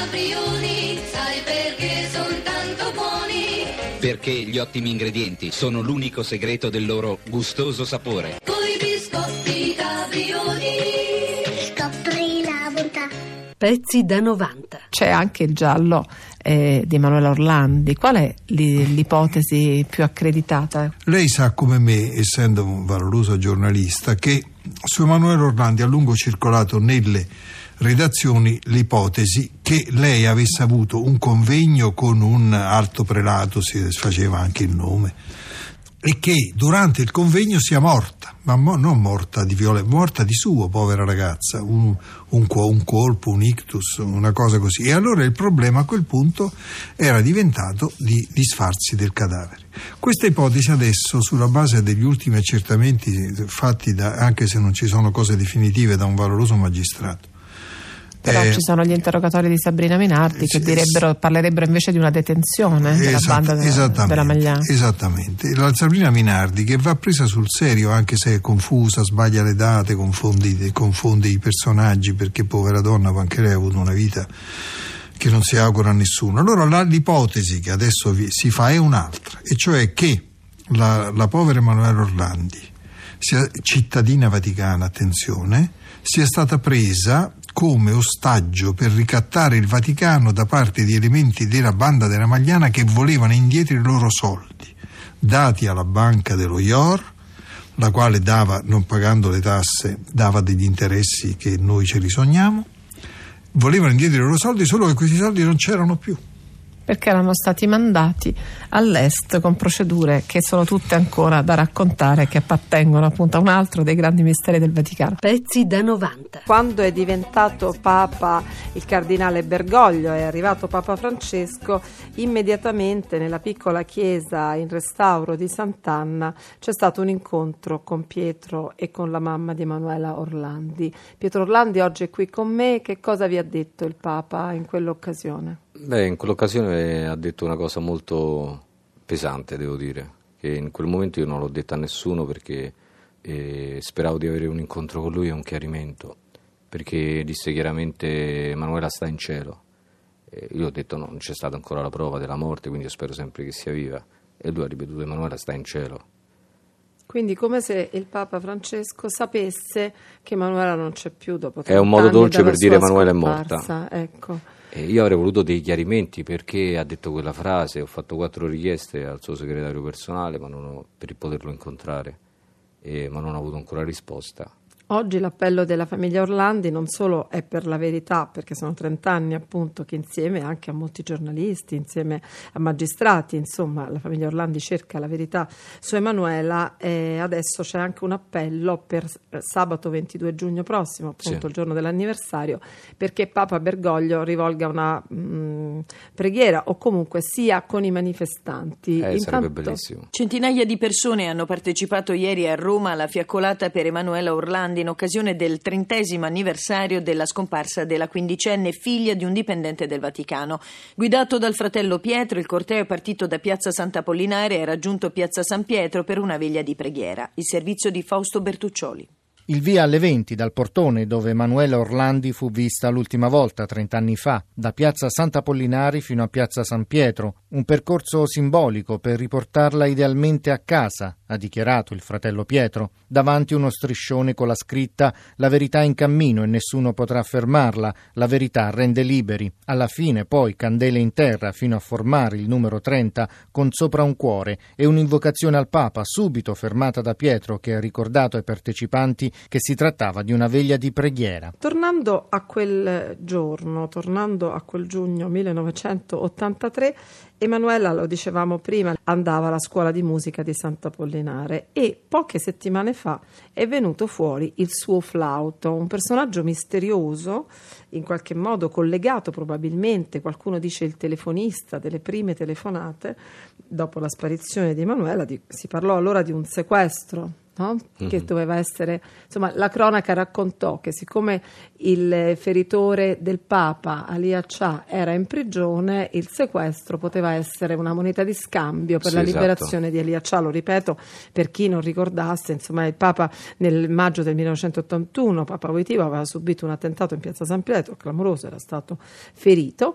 caprioli, sai perché sono tanto buoni? Perché gli ottimi ingredienti sono l'unico segreto del loro gustoso sapore. Coi biscotti caprioli. Scopri la bontà. Pezzi da 90. C'è anche il giallo eh, di Emanuela Orlandi. Qual è l'i- l'ipotesi più accreditata? Lei sa come me, essendo un valoroso giornalista, che su Emanuele Orlandi a lungo circolato nelle redazioni l'ipotesi che lei avesse avuto un convegno con un alto prelato, si faceva anche il nome, e che durante il convegno sia morta, ma mo- non morta di violenza, morta di suo, povera ragazza, un, un un colpo, un ictus, una cosa così. E allora il problema a quel punto era diventato di disfarsi del cadavere. Questa ipotesi adesso, sulla base degli ultimi accertamenti fatti, da, anche se non ci sono cose definitive, da un valoroso magistrato, Però eh, ci sono gli interrogatori di Sabrina Minardi che direbbero, parlerebbero invece di una detenzione della Esat- banda della, esattamente, della Magliana. Esattamente. La Sabrina Minardi che va presa sul serio anche se è confusa, sbaglia le date, confondi, confonde i personaggi perché povera donna anche lei ha avuto una vita che non si augura a nessuno. Allora l'ipotesi che adesso vi- si fa è un'altra, e cioè che la, la povera Emanuela Orlandi, sia cittadina vaticana, attenzione, sia stata presa come ostaggio per ricattare il Vaticano da parte di elementi della banda della Magliana che volevano indietro i loro soldi, dati alla banca dello IOR, la quale dava, non pagando le tasse, dava degli interessi che noi ce li sogniamo, volevano indietro i loro soldi, solo che questi soldi non c'erano più. Perché erano stati mandati all'est con procedure che sono tutte ancora da raccontare, che appartengono appunto a un altro dei grandi misteri del Vaticano. Pezzi da 90. Quando è diventato Papa il cardinale Bergoglio, è arrivato Papa Francesco, immediatamente nella piccola chiesa in restauro di Sant'Anna c'è stato un incontro con Pietro e con la mamma di Emanuela Orlandi. Pietro Orlandi oggi è qui con me, che cosa vi ha detto il Papa in quell'occasione? Beh, in quell'occasione ha detto una cosa molto pesante, devo dire, che in quel momento io non l'ho detta a nessuno perché eh, speravo di avere un incontro con lui e un chiarimento, perché disse chiaramente Emanuela sta in cielo. E io ho detto no, non c'è stata ancora la prova della morte, quindi io spero sempre che sia viva. E lui ha ripetuto Emanuela sta in cielo. Quindi come se il Papa Francesco sapesse che Emanuela non c'è più dopo È un 30 modo dolce per dire Emanuela è morta. Ecco. E io avrei voluto dei chiarimenti perché ha detto quella frase, ho fatto quattro richieste al suo segretario personale ho- per poterlo incontrare, e- ma non ho avuto ancora risposta. Oggi l'appello della famiglia Orlandi non solo è per la verità, perché sono 30 anni appunto che insieme anche a molti giornalisti, insieme a magistrati, insomma la famiglia Orlandi cerca la verità su Emanuela e adesso c'è anche un appello per eh, sabato 22 giugno prossimo, appunto Sì. il giorno dell'anniversario, perché Papa Bergoglio rivolga una mh, preghiera o comunque sia con i manifestanti. Eh, sarebbe Intanto- bellissimo. Centinaia di persone hanno partecipato ieri a Roma alla fiaccolata per Emanuela Orlandi in occasione del trentesimo anniversario della scomparsa della quindicenne figlia di un dipendente del Vaticano. Guidato dal fratello Pietro, il corteo è partito da Piazza Sant'Apollinare e ha raggiunto Piazza San Pietro per una veglia di preghiera. Il servizio di Fausto Bertuccioli. Il via alle 20 dal portone dove Emanuela Orlandi fu vista l'ultima volta, 30 anni fa, da piazza Sant'Apollinari fino a piazza San Pietro, un percorso simbolico per riportarla idealmente a casa, ha dichiarato il fratello Pietro, davanti uno striscione con la scritta La verità è in cammino e nessuno potrà fermarla, la verità rende liberi. Alla fine poi candele in terra fino a formare il numero 30 con sopra un cuore e un'invocazione al Papa subito fermata da Pietro che ha ricordato ai partecipanti che si trattava di una veglia di preghiera. Tornando a quel giorno, tornando a quel giugno 1983, Emanuela, lo dicevamo prima, andava alla scuola di musica di Sant'Apollinare e poche settimane fa è venuto fuori il suo flauto, un personaggio misterioso, in qualche modo collegato probabilmente, qualcuno dice il telefonista delle prime telefonate, dopo la sparizione di Emanuela, di- si parlò allora di un sequestro no? che Mhm. doveva essere, insomma, la cronaca raccontò che siccome il feritore del Papa Ali Accia era in prigione, il sequestro poteva essere una moneta di scambio per Sì, la esatto. liberazione di Ali Accia. Lo ripeto per chi non ricordasse, insomma, il Papa nel maggio del 1981, Papa Voitivo aveva subito un attentato in piazza San Pietro, clamoroso, era stato ferito.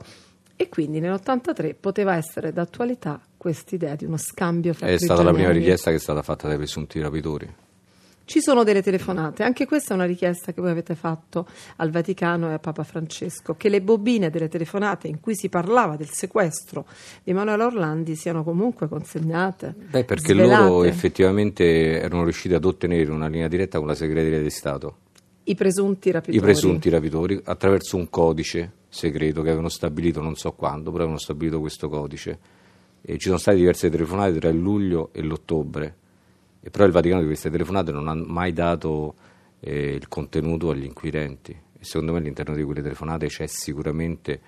E quindi nell'83 poteva essere d'attualità quest'idea di uno scambio fra È stata la prima richiesta che è stata fatta dai presunti rapitori. Ci sono delle telefonate, anche questa è una richiesta che voi avete fatto al Vaticano e a Papa Francesco, che le bobine delle telefonate in cui si parlava del sequestro di Emanuele Orlandi siano comunque consegnate. Beh, perché svelate. loro effettivamente erano riusciti ad ottenere una linea diretta con la segreteria di Stato. I presunti rapitori. I presunti rapitori attraverso un codice segreto che avevano stabilito non so quando, però avevano stabilito questo codice. E ci sono state diverse telefonate tra il luglio e l'ottobre, e però il Vaticano di queste telefonate non ha mai dato eh, il contenuto agli inquirenti. E secondo me all'interno di quelle telefonate c'è sicuramente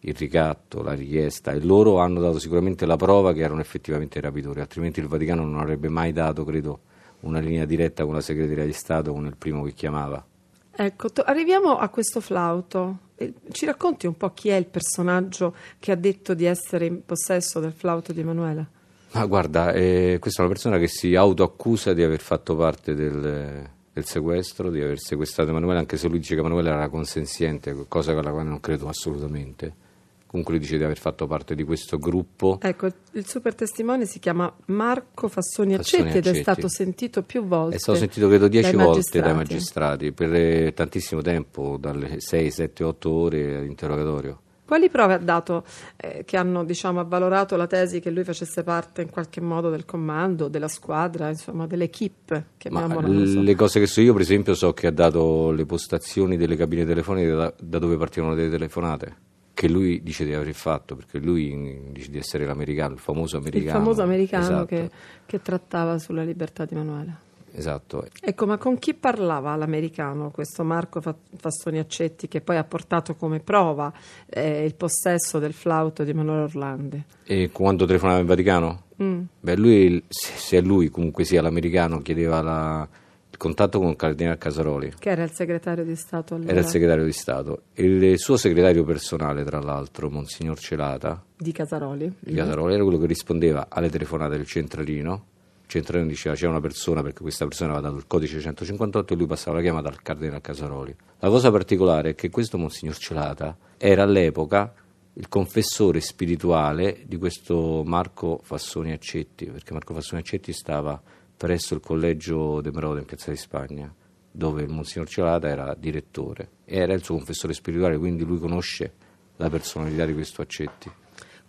il ricatto, la richiesta, e loro hanno dato sicuramente la prova che erano effettivamente i rapitori, altrimenti il Vaticano non avrebbe mai dato, credo, una linea diretta con la segreteria di Stato, con il primo che chiamava. Ecco, to- arriviamo a questo flauto. Eh, Ci racconti un po' chi è il personaggio che ha detto di essere in possesso del flauto di Emanuela? Ma guarda, eh, questa è una persona che si autoaccusa di aver fatto parte del, del sequestro, di aver sequestrato Emanuele, anche se lui dice che Emanuele era consenziente, cosa alla quale non credo assolutamente. Comunque lui dice di aver fatto parte di questo gruppo. Ecco, il super testimone si chiama Marco Fassoni Fassoni Accetti ed è stato sentito più volte. È stato sentito credo dieci volte dai magistrati. per eh, tantissimo tempo, dalle 6, 7, 8 ore all'interrogatorio. Quali prove ha dato eh, che hanno diciamo, avvalorato la tesi che lui facesse parte in qualche modo del comando, della squadra, insomma, dell'equipe? So. le cose che so io, per esempio, so che ha dato le postazioni delle cabine telefoniche da, da dove partivano le telefonate, che lui dice di aver fatto, perché lui mm, dice di essere l'americano, il famoso Il americano. famoso americano Esatto, che, che trattava sulla libertà di Emanuele. Esatto. Ecco, ma con chi parlava l'americano, questo Marco Fa- Fassoni Accetti, che poi ha portato come prova eh, il possesso del flauto di Emanuele Orlandi? E quando telefonava in Vaticano? Mm. Beh, lui, se, se è lui comunque sia l'americano, chiedeva la- il contatto con il cardinale Casaroli. Che era il segretario di Stato allora Era il segretario di Stato. Il suo segretario personale, tra l'altro, Monsignor Celata, di Casaroli. di Casaroli, era quello che rispondeva alle telefonate del centralino. Il centralino diceva c'è una persona perché questa persona aveva dato il codice 158 e lui passava la chiamata al cardinale Casaroli. La cosa particolare è che questo Monsignor Celata era all'epoca il confessore spirituale di questo Marco Fassoni Accetti, perché Marco Fassoni Accetti stava presso il collegio De Merode in Piazza di Spagna, dove il Monsignor Celata era direttore era il suo confessore spirituale, quindi lui conosce la personalità di questo Accetti.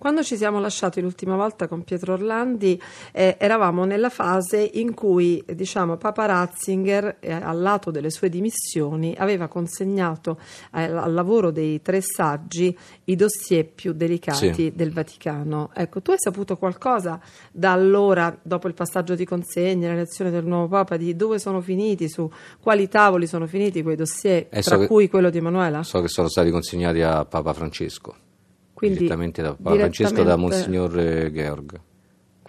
Quando ci siamo lasciati l'ultima volta con Pietro Orlandi, eh, eravamo nella fase in cui diciamo, Papa Ratzinger, eh, al lato delle sue dimissioni, aveva consegnato eh, al lavoro dei tre saggi i dossier più delicati Sì. del Vaticano. Ecco, tu hai saputo qualcosa da allora, dopo il passaggio di consegne, l'elezione del nuovo Papa, di dove sono finiti, su quali tavoli sono finiti quei dossier, Eh, so tra che- cui quello di Emanuela? So che sono stati consegnati a Papa Francesco, Quindi, direttamente da Papa Francesco da direttamente- Monsignor eh, Georg,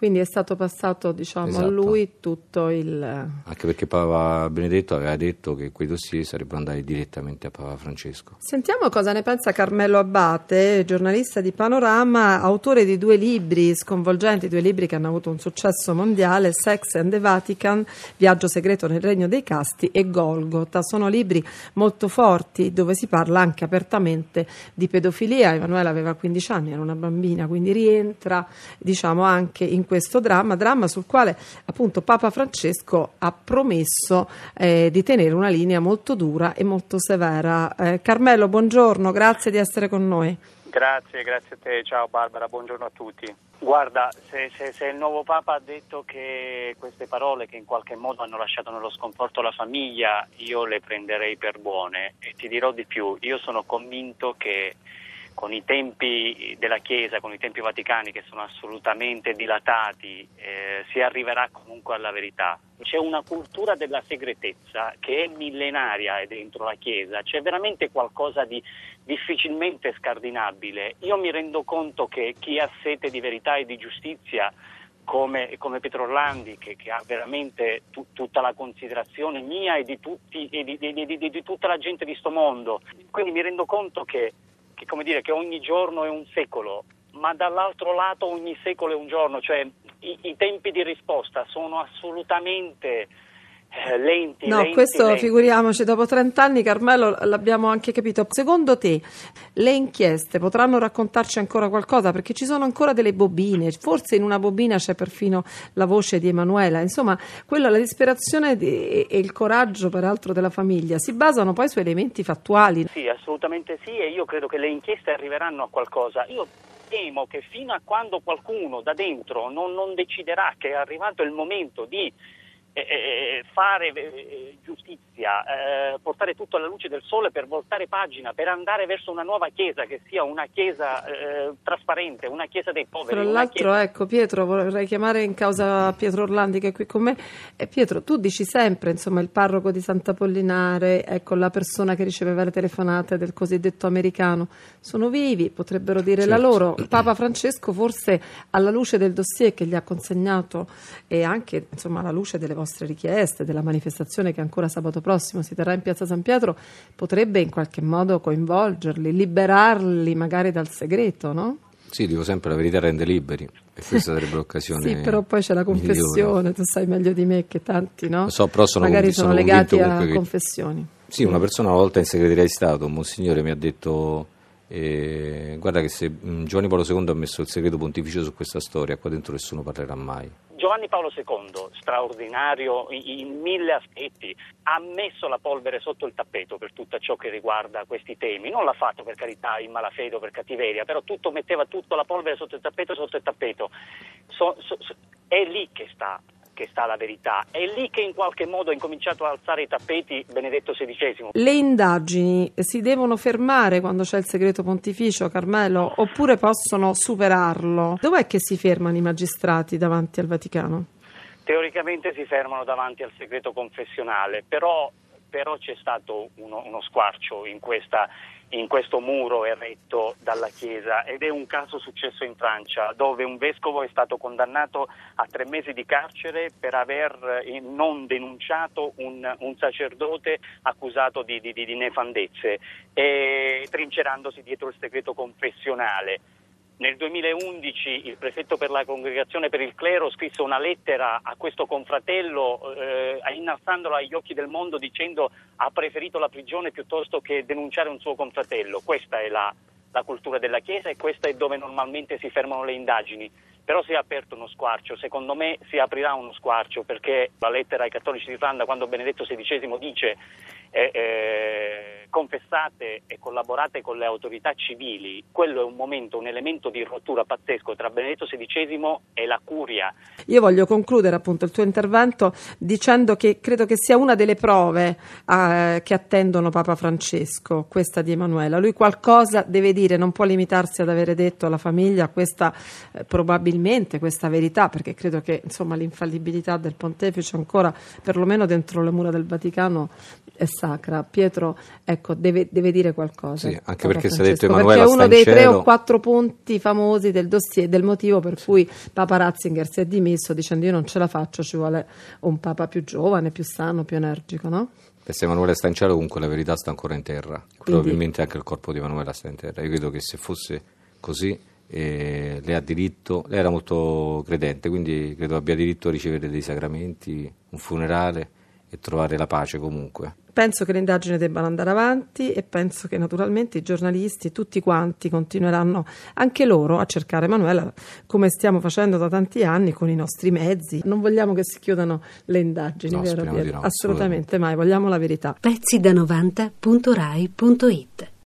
Quindi è stato passato diciamo, a Esatto. lui tutto il... anche perché Papa Benedetto aveva detto che quei dossier sarebbero andati direttamente a Papa Francesco. Sentiamo cosa ne pensa Carmelo Abbate, giornalista di Panorama, autore di due libri sconvolgenti, due libri che hanno avuto un successo mondiale, Sex and the Vatican, Viaggio segreto nel regno dei casti e Golgotha. Sono libri molto forti dove si parla anche apertamente di pedofilia. Emanuela aveva 15 anni, era una bambina, quindi rientra diciamo anche in questo dramma, dramma sul quale appunto Papa Francesco ha promesso eh, di tenere una linea molto dura e molto severa. Eh, Carmelo, buongiorno, grazie di essere con noi. Grazie, grazie a te, ciao Barbara, buongiorno a tutti. Guarda, se, se- se il nuovo Papa ha detto che queste parole che in qualche modo hanno lasciato nello sconforto la famiglia, io le prenderei per buone e ti dirò di più, io sono convinto che con i tempi della Chiesa, con i tempi vaticani che sono assolutamente dilatati, eh, si arriverà comunque alla verità. C'è una cultura della segretezza che è millenaria dentro la Chiesa, c'è veramente qualcosa di difficilmente scardinabile. Io mi rendo conto che chi ha sete di verità e di giustizia come, come Pietro Orlandi, che, che ha veramente tu, tutta la considerazione mia e, di, tutti, e di, di, di, tutta la gente di sto mondo. Quindi mi rendo conto che, che, dire, che ogni giorno è un secolo, ma dall'altro lato ogni secolo è un giorno, cioè i, i tempi di risposta sono assolutamente lenti. No, lenti, questo lenti. figuriamoci, dopo 30 anni Carmelo l'abbiamo anche capito. Secondo te le inchieste potranno raccontarci ancora qualcosa? Perché ci sono ancora delle bobine, forse in una bobina c'è perfino la voce di Emanuela, insomma, quella, la disperazione di, e il coraggio peraltro della famiglia si basano poi su elementi fattuali. Sì, assolutamente sì e io credo che le inchieste arriveranno a qualcosa. Io temo che fino a quando qualcuno da dentro non, non deciderà che è arrivato il momento di eh, fare eh, giustizia, eh, portare tutto alla luce del sole per voltare pagina, per andare verso una nuova chiesa che sia una chiesa eh, trasparente, una chiesa dei poveri. Tra l'altro, chiesa... ecco Pietro, vorrei chiamare in causa Pietro Orlandi che è qui con me. Eh, Pietro, tu dici sempre, insomma, il parroco di Sant'Apollinare, ecco, la persona che riceveva le telefonate del cosiddetto americano, sono vivi, potrebbero dire certo. la loro. Papa Francesco forse alla luce del dossier che gli ha consegnato e anche, insomma, alla luce delle vostre richieste, della manifestazione che ancora sabato prossimo si terrà in piazza San Pietro, potrebbe in qualche modo coinvolgerli, liberarli magari dal segreto, no? Sì, dico sempre la verità rende liberi e questa sarebbe l'occasione. sì, però poi c'è la confessione, migliore. tu sai meglio di me che tanti, no? Lo so, però sono magari sono sono legati a che... confessioni. Sì, una persona una volta in segreteria di Stato, un monsignore mi ha detto eh, guarda che se Giovanni Paolo II ha messo il segreto pontificio su questa storia, qua dentro nessuno parlerà mai. Giovanni Paolo II, straordinario in mille aspetti, ha messo la polvere sotto il tappeto per tutto ciò che riguarda questi temi. Non l'ha fatto per carità in malafede o per cattiveria, però tutto, metteva tutta la polvere sotto il tappeto, sotto il tappeto. So, so, so, è lì che sta che sta la verità. È lì che in qualche modo ha incominciato a alzare i tappeti Benedetto XVI. Le indagini si devono fermare quando c'è il segreto pontificio, Carmelo, oppure possono superarlo? Dov'è che si fermano i magistrati davanti al Vaticano? Teoricamente si fermano davanti al segreto confessionale, però, però c'è stato uno, uno squarcio in questa in questo muro eretto dalla Chiesa ed è un caso successo in Francia dove un vescovo è stato condannato a tre mesi di carcere per aver eh, non denunciato un, un sacerdote accusato di, di, di nefandezze, trincerandosi dietro il segreto confessionale. Nel 2011 il prefetto per la congregazione per il clero scrisse una lettera a questo confratello eh, innalzandola agli occhi del mondo dicendo ha preferito la prigione piuttosto che denunciare un suo confratello. Questa è la, la cultura della Chiesa e questa è dove normalmente si fermano le indagini. Però si è aperto uno squarcio, secondo me si aprirà uno squarcio perché la lettera ai cattolici d'Irlanda quando Benedetto XVI dice eh, eh, confessate e collaborate con le autorità civili, quello è un momento, un elemento di rottura pazzesco tra Benedetto XVI e la curia. Io voglio concludere appunto il tuo intervento dicendo che credo che sia una delle prove eh, che attendono Papa Francesco, questa di Emanuela. Lui qualcosa deve dire, non può limitarsi ad avere detto alla famiglia questa eh, probabilmente questa verità, perché credo che insomma l'infallibilità del pontefice ancora perlomeno dentro le mura del Vaticano è sacra. Pietro, ecco, deve, deve dire qualcosa. Sì, anche perché si è detto Emanuela Perché è uno dei tre o quattro punti famosi del dossier, del motivo per cui Papa Ratzinger si è dimesso dicendo io non ce la faccio, ci vuole un Papa più giovane, più sano, più energico, no? E se Emanuele sta in cielo comunque la verità sta ancora in terra. Quindi... Probabilmente anche il corpo di Emanuela sta in terra. Io credo che se fosse così eh, lei ha diritto, lei era molto credente, quindi credo abbia diritto a ricevere dei sacramenti, un funerale e trovare la pace comunque. Penso che le indagini debbano andare avanti e penso che naturalmente i giornalisti, tutti quanti, continueranno anche loro a cercare Emanuela, come stiamo facendo da tanti anni con i nostri mezzi. Non vogliamo che si chiudano le indagini, no, vero Piero? No, assolutamente mai, vogliamo la verità. Pezzi da 90.rai.it